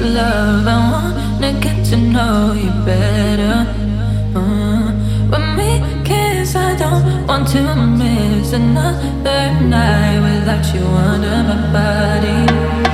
love. I wanna get to know you better. Uh, with me, kiss, I don't want to miss another night without you under my body.